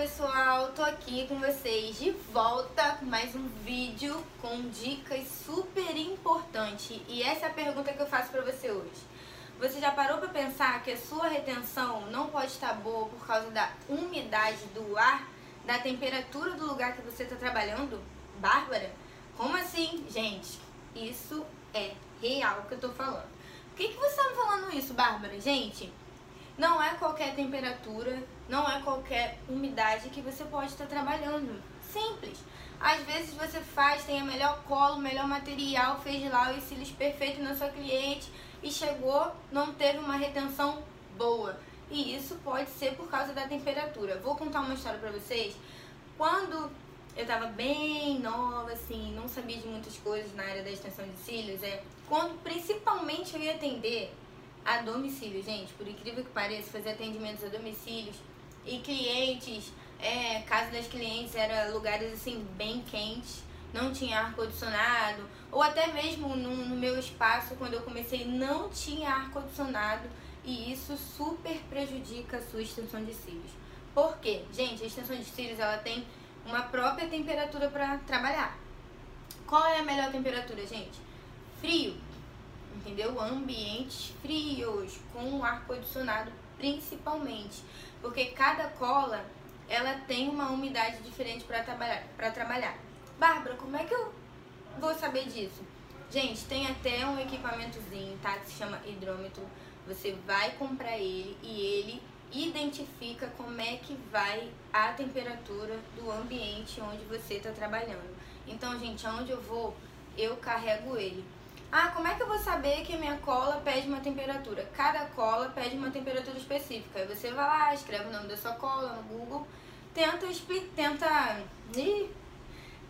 pessoal, tô aqui com vocês de volta mais um vídeo com dicas super importantes e essa é a pergunta que eu faço pra você hoje. Você já parou pra pensar que a sua retenção não pode estar boa por causa da umidade do ar, da temperatura do lugar que você tá trabalhando? Bárbara? Como assim? Gente, isso é real que eu tô falando. Por que, que você tá me falando isso, Bárbara? Gente, não é qualquer temperatura, não é qualquer umidade que você pode estar trabalhando. Simples. Às vezes você faz, tem a melhor colo, o melhor material, fez lá os cílios perfeitos na sua cliente e chegou, não teve uma retenção boa. E isso pode ser por causa da temperatura. Vou contar uma história pra vocês. Quando eu tava bem nova, assim, não sabia de muitas coisas na área da extensão de cílios, é quando principalmente eu ia atender a domicílio, gente. Por incrível que pareça, fazer atendimentos a domicílios e clientes, é, casa das clientes era lugares assim bem quentes, não tinha ar condicionado, ou até mesmo no, no meu espaço quando eu comecei não tinha ar condicionado e isso super prejudica a sua extensão de cílios. Por quê? Gente, a extensão de cílios ela tem uma própria temperatura para trabalhar. Qual é a melhor temperatura, gente? Frio entendeu? Ambientes frios, com ar condicionado principalmente, porque cada cola ela tem uma umidade diferente para trabalhar, para trabalhar. Bárbara, como é que eu vou saber disso? Gente, tem até um equipamentozinho, tá? Que se chama hidrômetro. Você vai comprar ele e ele identifica como é que vai a temperatura do ambiente onde você está trabalhando. Então, gente, aonde eu vou, eu carrego ele. Ah, como é que eu vou saber que a minha cola pede uma temperatura? Cada cola pede uma temperatura específica. Aí você vai lá, escreve o nome da sua cola no Google, tenta tenta ih,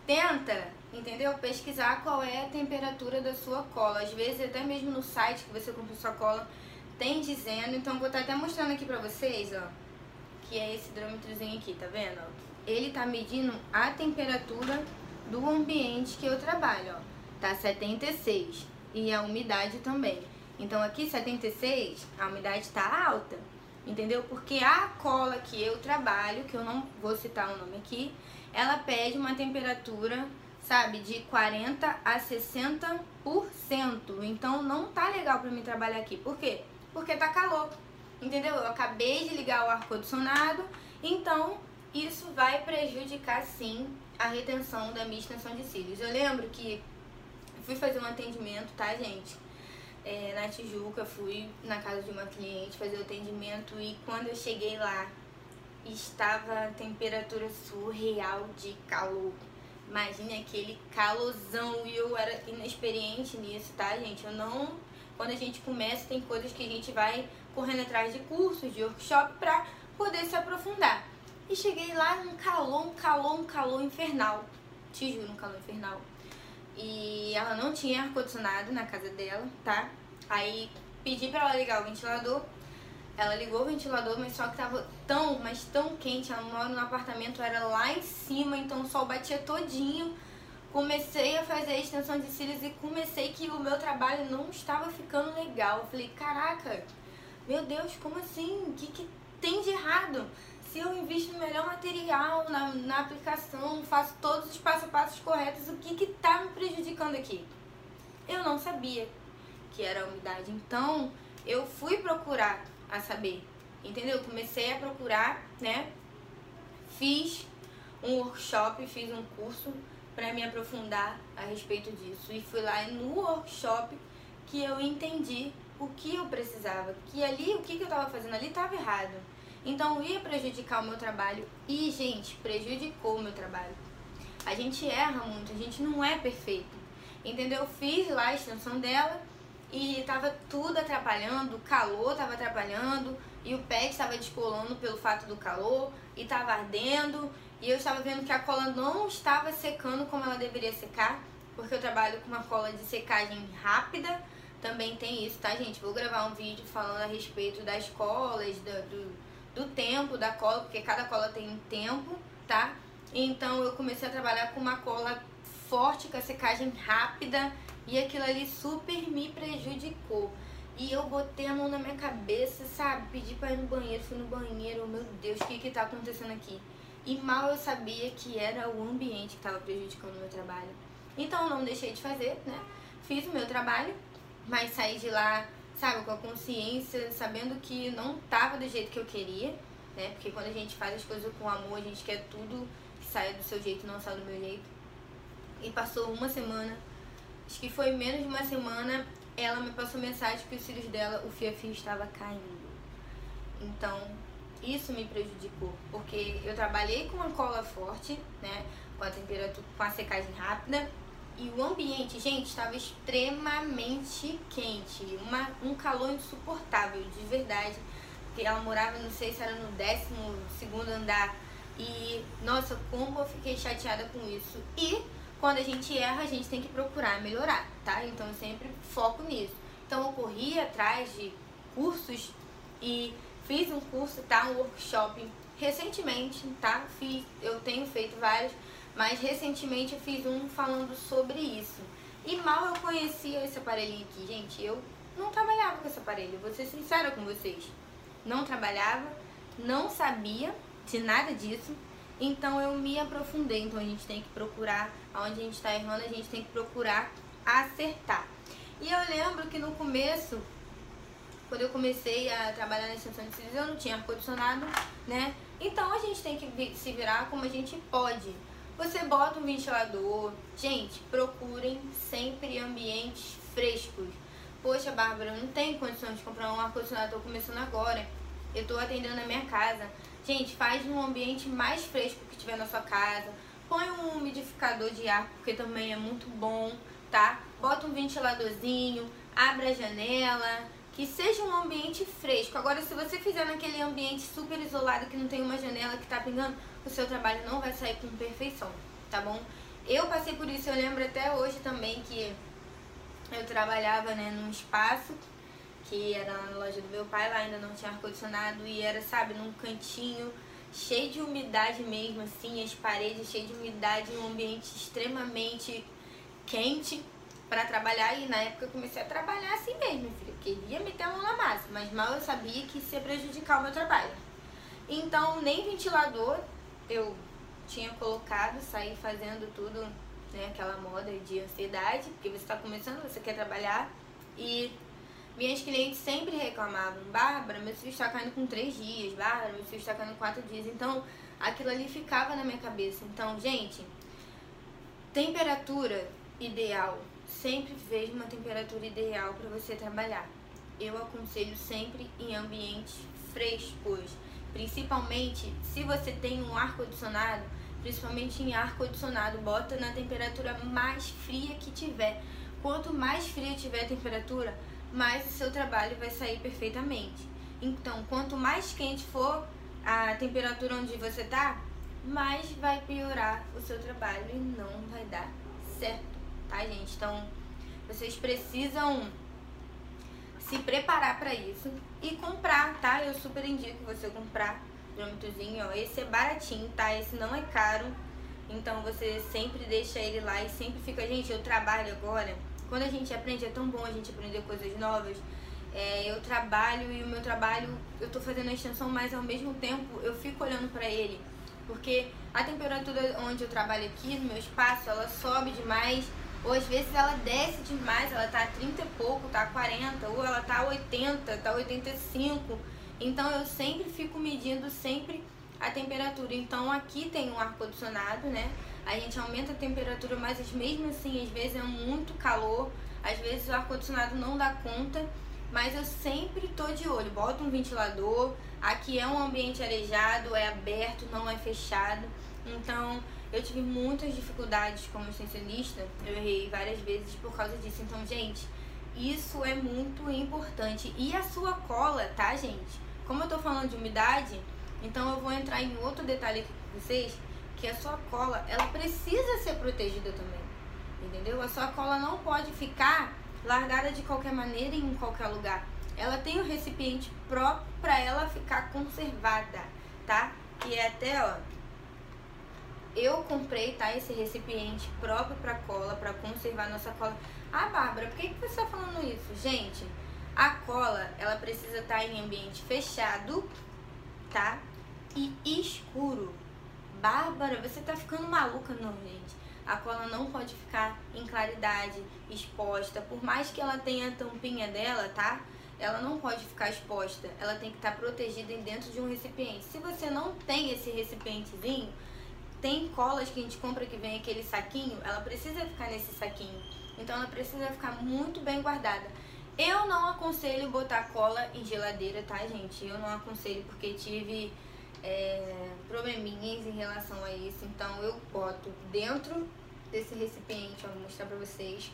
tenta, entendeu? Pesquisar qual é a temperatura da sua cola. Às vezes até mesmo no site que você comprou sua cola tem dizendo, então vou estar até mostrando aqui pra vocês, ó, que é esse hidrômetrozinho aqui, tá vendo? Ele tá medindo a temperatura do ambiente que eu trabalho, ó tá 76 e a umidade também. Então aqui 76, a umidade tá alta, entendeu? Porque a cola que eu trabalho, que eu não vou citar o nome aqui, ela pede uma temperatura, sabe, de 40 a 60%. Então não tá legal para mim trabalhar aqui. Por quê? Porque tá calor. Entendeu? Eu acabei de ligar o ar condicionado, então isso vai prejudicar sim a retenção da minha extensão de cílios. Eu lembro que fui fazer um atendimento, tá, gente? É, na Tijuca, fui na casa de uma cliente fazer o atendimento e quando eu cheguei lá, estava a temperatura surreal de calor. Imagine aquele calorzão e eu era inexperiente nisso, tá, gente? Eu não. Quando a gente começa, tem coisas que a gente vai correndo atrás de cursos, de workshop pra poder se aprofundar. E cheguei lá num calor, um calor, um calor infernal. Te juro, um calor infernal. E ela não tinha ar-condicionado na casa dela, tá? Aí pedi pra ela ligar o ventilador. Ela ligou o ventilador, mas só que tava tão, mas tão quente. Ela mora no apartamento, era lá em cima, então o sol batia todinho. Comecei a fazer a extensão de cílios e comecei que o meu trabalho não estava ficando legal. Eu falei, caraca, meu Deus, como assim? O que, que tem de errado? Se eu invisto no melhor material na, na aplicação, faço todos os passo a passos corretos, o que está me prejudicando aqui? Eu não sabia que era a umidade. Então, eu fui procurar a saber, entendeu? Comecei a procurar, né? Fiz um workshop, fiz um curso para me aprofundar a respeito disso. E fui lá no workshop que eu entendi o que eu precisava, que ali, o que, que eu estava fazendo ali estava errado. Então ia prejudicar o meu trabalho e, gente, prejudicou o meu trabalho. A gente erra muito, a gente não é perfeito. Entendeu? Eu fiz lá a extensão dela e tava tudo atrapalhando, o calor tava atrapalhando e o pé estava descolando pelo fato do calor e tava ardendo e eu estava vendo que a cola não estava secando como ela deveria secar, porque eu trabalho com uma cola de secagem rápida, também tem isso, tá gente? Vou gravar um vídeo falando a respeito das colas, do, do do tempo da cola, porque cada cola tem um tempo, tá? Então eu comecei a trabalhar com uma cola forte, com a secagem rápida e aquilo ali super me prejudicou. E eu botei a mão na minha cabeça, sabe? Pedi pra ir no banheiro, fui no banheiro, meu Deus, o que que tá acontecendo aqui? E mal eu sabia que era o ambiente que estava prejudicando o meu trabalho. Então eu não deixei de fazer, né? Fiz o meu trabalho, mas saí de lá, sabe, com a consciência, sabendo que não tava do jeito que eu queria, né? Porque quando a gente faz as coisas com amor, a gente quer tudo que saia do seu jeito, não só do meu jeito. E passou uma semana, acho que foi menos de uma semana, ela me passou mensagem que os cílios dela, o fio-fio estava caindo. Então, isso me prejudicou, porque eu trabalhei com uma cola forte, né, com a temperatura, com a secagem rápida, e o ambiente, gente, estava extremamente quente, uma, um calor insuportável, de verdade. Porque ela morava, não sei se era no décimo segundo andar, e nossa, como eu fiquei chateada com isso. E quando a gente erra, a gente tem que procurar melhorar, tá? Então eu sempre foco nisso. Então eu corri atrás de cursos e Fiz um curso, tá? Um workshop recentemente, tá? Fiz, eu tenho feito vários, mas recentemente eu fiz um falando sobre isso. E mal eu conhecia esse aparelhinho aqui, gente. Eu não trabalhava com esse aparelho, vou ser sincera com vocês. Não trabalhava, não sabia de nada disso. Então eu me aprofundei. Então a gente tem que procurar aonde a gente está errando, a gente tem que procurar acertar. E eu lembro que no começo quando eu comecei a trabalhar na extensão de cílios, eu não tinha ar-condicionado, né? Então a gente tem que se virar como a gente pode. Você bota um ventilador. Gente, procurem sempre ambientes frescos. Poxa, Bárbara, não tenho condições de comprar um ar-condicionado, tô começando agora. Eu tô atendendo na minha casa. Gente, faz um ambiente mais fresco que tiver na sua casa. Põe um umidificador de ar, porque também é muito bom, tá? Bota um ventiladorzinho, abre a janela, que seja um ambiente fresco. Agora, se você fizer naquele ambiente super isolado que não tem uma janela que tá pingando, o seu trabalho não vai sair com perfeição, tá bom? Eu passei por isso, eu lembro até hoje também que eu trabalhava né, num espaço que era na loja do meu pai, lá ainda não tinha ar-condicionado e era, sabe, num cantinho cheio de umidade mesmo, assim, as paredes cheias de umidade, um ambiente extremamente quente para trabalhar e na época eu comecei a trabalhar assim mesmo, filho. Queria meter a mão na massa, mas mal eu sabia que isso ia prejudicar o meu trabalho. Então, nem ventilador eu tinha colocado, saí fazendo tudo, né, aquela moda de ansiedade, porque você está começando, você quer trabalhar e minhas clientes sempre reclamavam, Bárbara, meu filho está caindo com três dias, Bárbara, meu filho está caindo com quatro dias. Então, aquilo ali ficava na minha cabeça. Então, gente, temperatura ideal Sempre veja uma temperatura ideal para você trabalhar. Eu aconselho sempre em ambientes frescos, principalmente se você tem um ar condicionado, principalmente em ar condicionado, bota na temperatura mais fria que tiver. Quanto mais fria tiver a temperatura, mais o seu trabalho vai sair perfeitamente. Então, quanto mais quente for a temperatura onde você tá, mais vai piorar o seu trabalho e não vai dar certo tá, gente? Então, vocês precisam se preparar para isso e comprar, tá? Eu super indico você comprar drômetozinho, ó. Esse é baratinho, tá? Esse não é caro. Então você sempre deixa ele lá e sempre fica, gente, eu trabalho agora. Quando a gente aprende, é tão bom a gente aprender coisas novas. É, eu trabalho e o meu trabalho, eu tô fazendo a extensão, mas ao mesmo tempo eu fico olhando para ele. Porque a temperatura onde eu trabalho aqui, no meu espaço, ela sobe demais ou às vezes ela desce demais, ela tá a 30 e pouco, tá a 40, ou ela tá a 80, tá a 85. Então eu sempre fico medindo sempre a temperatura. Então aqui tem um ar condicionado, né? A gente aumenta a temperatura, mas mesmo assim, às vezes é muito calor, às vezes o ar condicionado não dá conta, mas eu sempre tô de olho. Boto um ventilador. Aqui é um ambiente arejado, é aberto, não é fechado. Então, eu tive muitas dificuldades como extensionista, eu errei várias vezes por causa disso. Então, gente, isso é muito importante. E a sua cola, tá, gente? Como eu tô falando de umidade, então eu vou entrar em outro detalhe aqui com vocês, que a sua cola, ela precisa ser protegida também. Entendeu? A sua cola não pode ficar largada de qualquer maneira em qualquer lugar. Ela tem um recipiente próprio para ela ficar conservada, tá? Que é até, ó, eu comprei, tá, esse recipiente próprio para cola, para conservar nossa cola. Ah, Bárbara, por que, que você está falando isso? Gente, a cola, ela precisa estar tá em ambiente fechado, tá? E escuro. Bárbara, você tá ficando maluca. Não, gente. A cola não pode ficar em claridade, exposta. Por mais que ela tenha a tampinha dela, tá? Ela não pode ficar exposta. Ela tem que estar tá protegida dentro de um recipiente. Se você não tem esse recipientezinho, tem colas que a gente compra que vem aquele saquinho, ela precisa ficar nesse saquinho. Então ela precisa ficar muito bem guardada. Eu não aconselho botar cola em geladeira, tá, gente? Eu não aconselho porque tive é, probleminhas em relação a isso. Então eu boto dentro desse recipiente, vou mostrar pra vocês.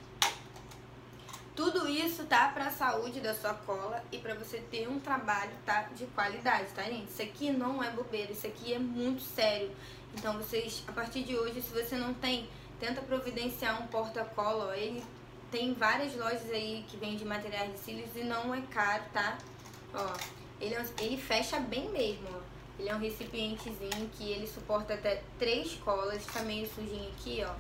Tudo isso tá pra saúde da sua cola e pra você ter um trabalho, tá, de qualidade, tá, gente? Isso aqui não é bobeira, isso aqui é muito sério. Então vocês, a partir de hoje, se você não tem, tenta providenciar um porta-cola, ele tem várias lojas aí que vendem materiais de cílios e não é caro, tá? Ó, ele, é ele fecha bem mesmo, ó. Ele é um recipientezinho que ele suporta até três colas, tá meio sujinho aqui, ó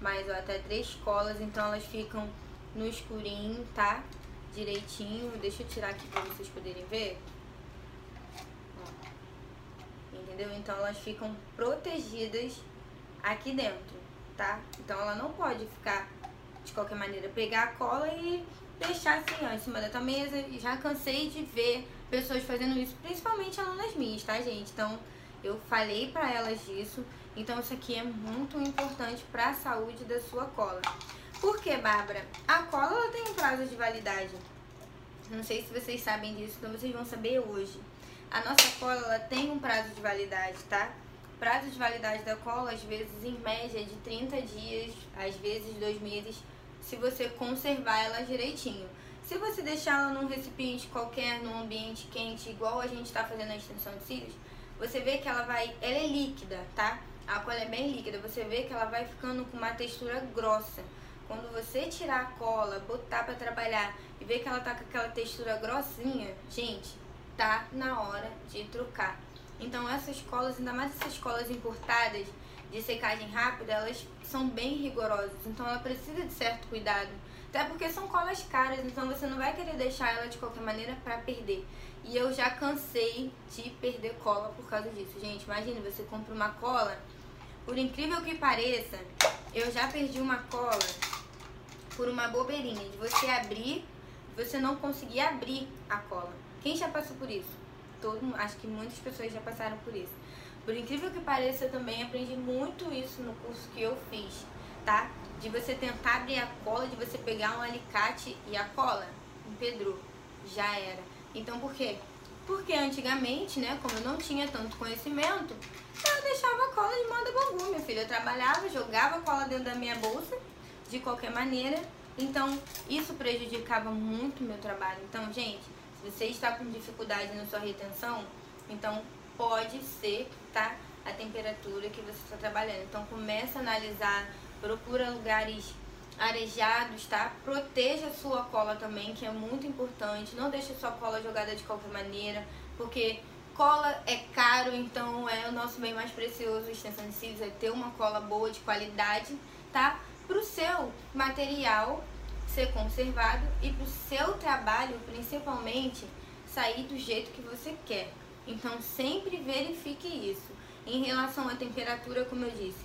mas ó, até três colas, então elas ficam no escurinho, tá? Direitinho. Deixa eu tirar aqui pra vocês poderem ver. Ó. Entendeu? Então elas ficam protegidas aqui dentro, tá? Então ela não pode ficar de qualquer maneira, pegar a cola e deixar assim, ó, em cima da tua mesa. Já cansei de ver pessoas fazendo isso, principalmente alunas minhas, tá, gente? Então eu falei pra elas disso. Então isso aqui é muito importante para a saúde da sua cola. Por que, Bárbara? A cola ela tem um prazo de validade. Não sei se vocês sabem disso, então vocês vão saber hoje. A nossa cola ela tem um prazo de validade, tá? prazo de validade da cola, às vezes, em média, de 30 dias, às vezes dois meses, se você conservar ela direitinho. Se você deixar ela num recipiente qualquer, num ambiente quente, igual a gente está fazendo a extensão de cílios, você vê que ela vai, ela é líquida, tá? A cola é bem líquida, você vê que ela vai ficando com uma textura grossa. Quando você tirar a cola, botar para trabalhar e ver que ela tá com aquela textura grossinha, gente, tá na hora de trocar. Então essas colas, ainda mais essas colas importadas de secagem rápida, elas são bem rigorosas. Então ela precisa de certo cuidado. Até porque são colas caras, então você não vai querer deixar ela de qualquer maneira para perder. E eu já cansei de perder cola por causa disso. Gente, imagine, você compra uma cola por incrível que pareça, eu já perdi uma cola por uma bobeirinha de você abrir, você não conseguir abrir a cola. Quem já passou por isso? Todo, acho que muitas pessoas já passaram por isso. Por incrível que pareça, eu também aprendi muito isso no curso que eu fiz, tá? De você tentar abrir a cola, de você pegar um alicate e a cola empedrou. Já era. Então por quê? Porque antigamente, né, como eu não tinha tanto conhecimento, eu deixava a cola de moda bambu, meu filho. Eu trabalhava, jogava a cola dentro da minha bolsa, de qualquer maneira. Então, isso prejudicava muito o meu trabalho. Então, gente, se você está com dificuldade na sua retenção, então pode ser, tá? A temperatura que você está trabalhando. Então, começa a analisar, procura lugares arejados, tá? Proteja a sua cola também, que é muito importante. Não deixe sua cola jogada de qualquer maneira, porque Cola é caro, então é o nosso bem mais precioso, extensão de cílios, é ter uma cola boa, de qualidade, tá? Para o seu material ser conservado e para o seu trabalho, principalmente, sair do jeito que você quer. Então, sempre verifique isso. Em relação à temperatura, como eu disse,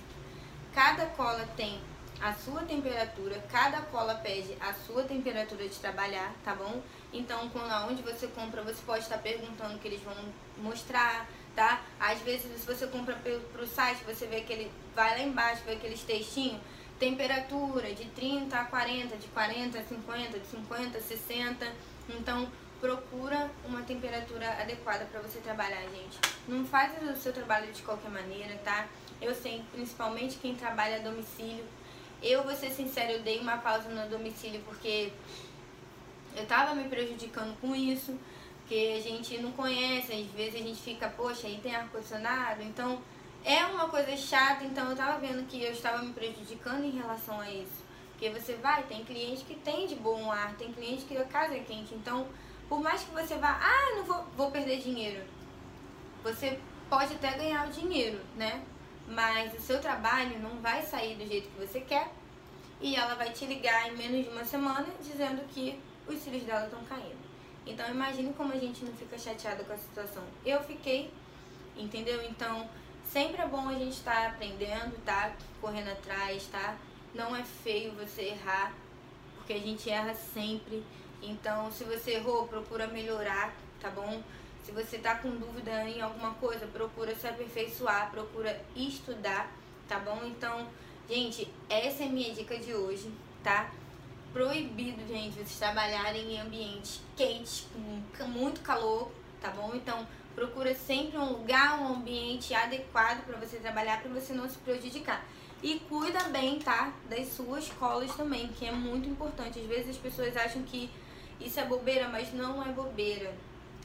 cada cola tem a sua temperatura, cada cola pede a sua temperatura de trabalhar, tá bom? Então, quando aonde você compra, você pode estar perguntando que eles vão mostrar, tá? Às vezes, se você compra pelo pro site, você vê que ele vai lá embaixo, vê aqueles textinhos, temperatura de 30 a 40, de 40 a 50, de 50 a 60. Então, procura uma temperatura adequada para você trabalhar, gente. Não faz o seu trabalho de qualquer maneira, tá? Eu sei, principalmente quem trabalha a domicílio, eu, vou ser sincera, eu dei uma pausa no domicílio porque eu tava me prejudicando com isso, porque a gente não conhece, às vezes a gente fica, poxa, aí tem ar-condicionado, então é uma coisa chata, então eu tava vendo que eu estava me prejudicando em relação a isso. Porque você vai, tem cliente que tem de bom ar, tem cliente que a casa é quente, então por mais que você vá, ah, não vou, vou perder dinheiro, você pode até ganhar o dinheiro, né? mas o seu trabalho não vai sair do jeito que você quer e ela vai te ligar em menos de uma semana dizendo que os cílios dela estão caindo. Então imagine como a gente não fica chateada com a situação. Eu fiquei, entendeu? Então sempre é bom a gente estar tá aprendendo, tá? Correndo atrás, tá? Não é feio você errar, porque a gente erra sempre. Então, se você errou, procura melhorar, tá bom? Se você tá com dúvida em alguma coisa, procura se aperfeiçoar, procura estudar, tá bom? Então, gente, essa é a minha dica de hoje, tá? Proibido, gente, vocês trabalharem em ambientes quentes, com muito calor, tá bom? Então, procura sempre um lugar, um ambiente adequado para você trabalhar, para você não se prejudicar. E cuida bem, tá? Das suas colas também, que é muito importante. Às vezes as pessoas acham que isso é bobeira, mas não é bobeira.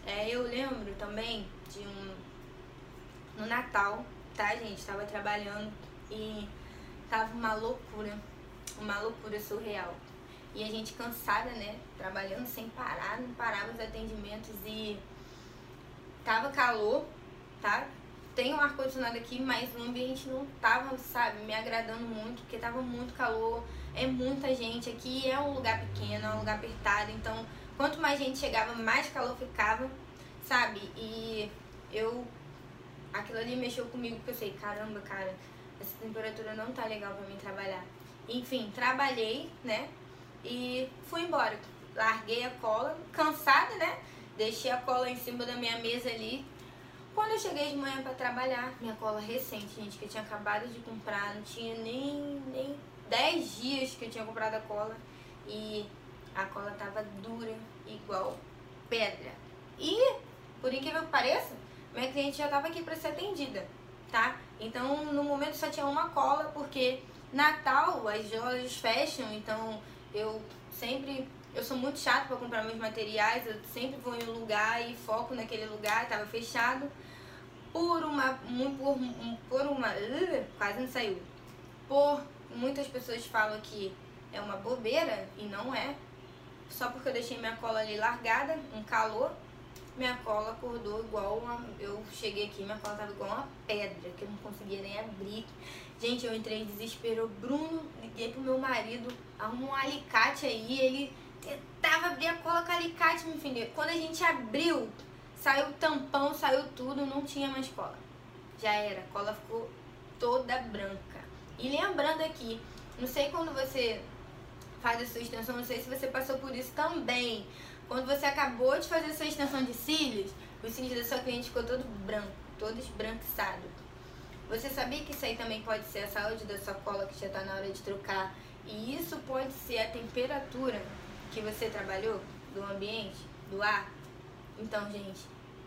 É, eu lembro também de um. No Natal, tá, gente? Tava trabalhando e tava uma loucura. Uma loucura surreal. E a gente cansada, né? Trabalhando sem parar, não parava os atendimentos e tava calor, tá? Tem um ar-condicionado aqui, mas o ambiente não tava, sabe, me agradando muito, porque tava muito calor, é muita gente aqui, é um lugar pequeno, é um lugar apertado, então quanto mais gente chegava, mais calor ficava, sabe? E eu. Aquilo ali mexeu comigo porque eu sei, caramba, cara, essa temperatura não tá legal pra mim trabalhar. Enfim, trabalhei, né? E fui embora. Larguei a cola, cansada, né? Deixei a cola em cima da minha mesa ali. Quando eu cheguei de manhã para trabalhar, minha cola recente, gente, que eu tinha acabado de comprar, não tinha nem, nem 10 dias que eu tinha comprado a cola. E a cola tava dura, igual pedra. E, por incrível que pareça, minha cliente já tava aqui para ser atendida, tá? Então, no momento só tinha uma cola, porque Natal as lojas fecham, então eu sempre eu sou muito chato para comprar meus materiais, eu sempre vou em um lugar e foco naquele lugar, estava fechado. Por uma. Por, por uma. Quase não saiu. Por muitas pessoas falam que é uma bobeira e não é. Só porque eu deixei minha cola ali largada, um calor, minha cola acordou igual uma. Eu cheguei aqui, minha cola tava igual uma pedra, que eu não conseguia nem abrir. Gente, eu entrei em desespero. Bruno, liguei pro meu marido, arrumou um alicate aí, ele tentava abrir a cola com alicate, meu filho. Quando a gente abriu, saiu o tampão, saiu tudo, não tinha mais cola. Já era, a cola ficou toda branca. E lembrando aqui, não sei quando você faz a sua extensão, não sei se você passou por isso também. Quando você acabou de fazer a sua extensão de cílios, os cílios da sua cliente ficou todo branco, todo esbranquiçado. Você sabia que isso aí também pode ser a saúde da sua cola que já está na hora de trocar? E isso pode ser a temperatura que você trabalhou, do ambiente, do ar. Então, gente,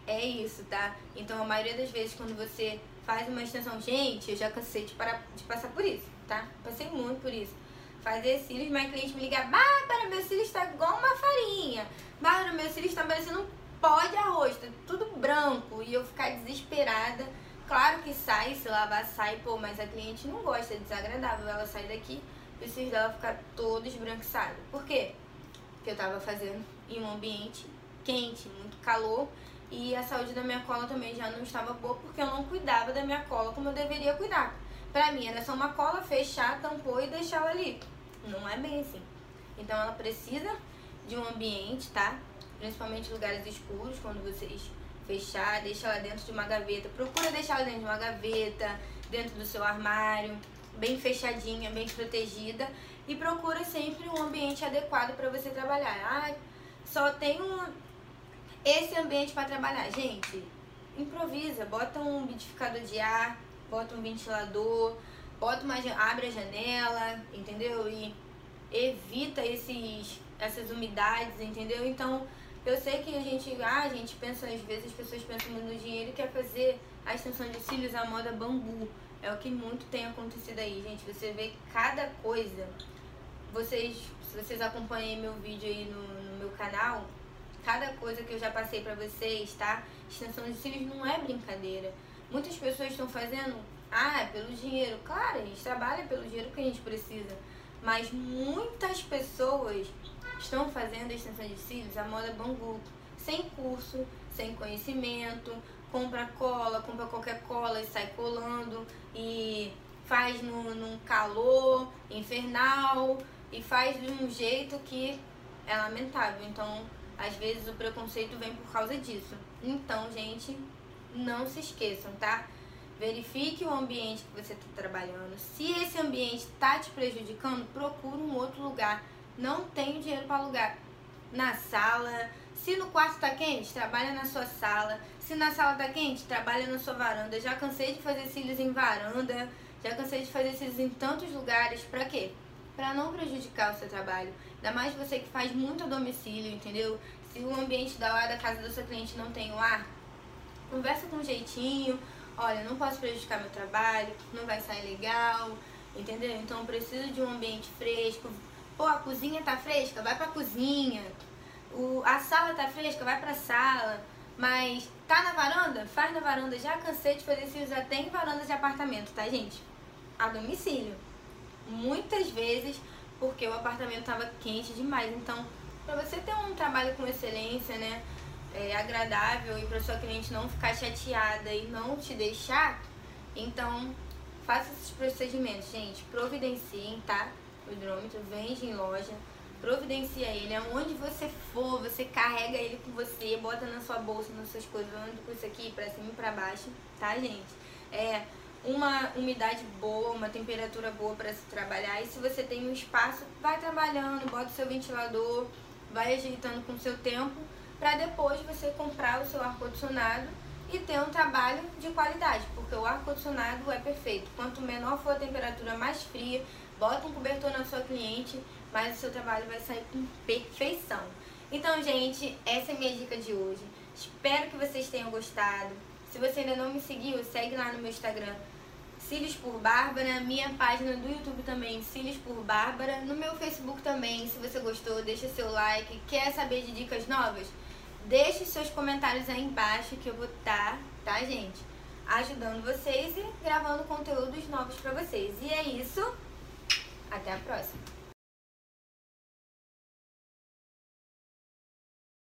é isso, tá? Então, a maioria das vezes, quando você faz uma extensão, gente, eu já cansei de, parar, de passar por isso, tá? Passei muito por isso. Fazer cílios, minha cliente me liga, Bárbara, meu cílio está igual uma farinha. Bárbara, meu cílio está parecendo um pó de arroz, tá tudo branco. E eu ficar desesperada. Claro que sai, se lavar sai, pô, mas a cliente não gosta, é desagradável. Ela sai daqui e o cílio dela ficar todo esbranquiçado. Por quê? Que eu tava fazendo em um ambiente quente, muito calor. E a saúde da minha cola também já não estava boa porque eu não cuidava da minha cola como eu deveria cuidar. Pra mim era só uma cola, fechar, tampou e deixar ela ali. Não é bem assim. Então ela precisa de um ambiente, tá? Principalmente lugares escuros, quando vocês fechar, deixa ela dentro de uma gaveta. Procura deixar ela dentro de uma gaveta, dentro do seu armário, bem fechadinha, bem protegida e procura sempre um ambiente adequado para você trabalhar. Ah, só tem um, esse ambiente para trabalhar. Gente, improvisa, bota um umidificador de ar, bota um ventilador, bota uma, abre a janela, entendeu? E evita esses, essas umidades, entendeu? Então, eu sei que a gente, ah, a gente pensa, às vezes as pessoas pensam no dinheiro e quer fazer a extensão de cílios à moda bambu. É o que muito tem acontecido aí, gente. Você vê cada coisa vocês, se vocês acompanhem meu vídeo aí no, no meu canal, cada coisa que eu já passei pra vocês, tá? Extensão de cílios não é brincadeira. Muitas pessoas estão fazendo, ah, é pelo dinheiro. Claro, a gente trabalha pelo dinheiro que a gente precisa. Mas muitas pessoas estão fazendo extensão de cílios a moda bangu, sem curso, sem conhecimento, compra cola, compra qualquer cola e sai colando e faz no, num calor infernal, e faz de um jeito que é lamentável. Então, às vezes o preconceito vem por causa disso. Então, gente, não se esqueçam, tá? verifique o ambiente que você está trabalhando. Se esse ambiente está te prejudicando, procure um outro lugar. Não tenho dinheiro para alugar na sala. Se no quarto está quente, trabalha na sua sala. Se na sala está quente, trabalha na sua varanda. Já cansei de fazer cílios em varanda. Já cansei de fazer cílios em tantos lugares. Para quê? Para não prejudicar o seu trabalho. Ainda mais você que faz muito a domicílio, entendeu? Se o ambiente da lá da casa do seu cliente não tem o ar, conversa com jeitinho olha, não posso prejudicar meu trabalho, não vai sair legal, entendeu? Então preciso de um ambiente fresco. Pô, a cozinha tá fresca? Vai pra cozinha. O, a sala tá fresca? Vai pra sala. Mas tá na varanda? Faz na varanda. Já cansei de fazer isso até em varandas de apartamento, tá, gente? A domicílio. Muitas vezes porque o apartamento tava quente demais. Então, pra você ter um trabalho com excelência, né? é, agradável e para sua cliente não ficar chateada e não te deixar, então faça esses procedimentos, gente. Providenciem, tá? O hidrômetro vende em loja. Providencia ele. Aonde você for, você carrega ele com você, bota na sua bolsa, nas suas coisas, anda com isso aqui pra cima e pra baixo, tá, gente? É uma umidade boa, uma temperatura boa para se trabalhar. E se você tem um espaço, vai trabalhando, bota o seu ventilador, vai ajeitando com o seu tempo para depois você comprar o seu ar-condicionado e ter um trabalho de qualidade, porque o ar-condicionado é perfeito. Quanto menor for a temperatura, mais fria, bota um cobertor na sua cliente, mas o seu trabalho vai sair com perfeição. Então, gente, essa é a minha dica de hoje. Espero que vocês tenham gostado. Se você ainda não me seguiu, segue lá no meu Instagram, Cílios por Bárbara, minha página do YouTube também, Cílios por Bárbara, no meu Facebook também, se você gostou, deixa seu like. Quer saber de dicas novas? Deixe seus comentários aí embaixo que eu vou estar, tá, tá, gente? Ajudando vocês e gravando conteúdos novos pra vocês. E é isso. Até a próxima.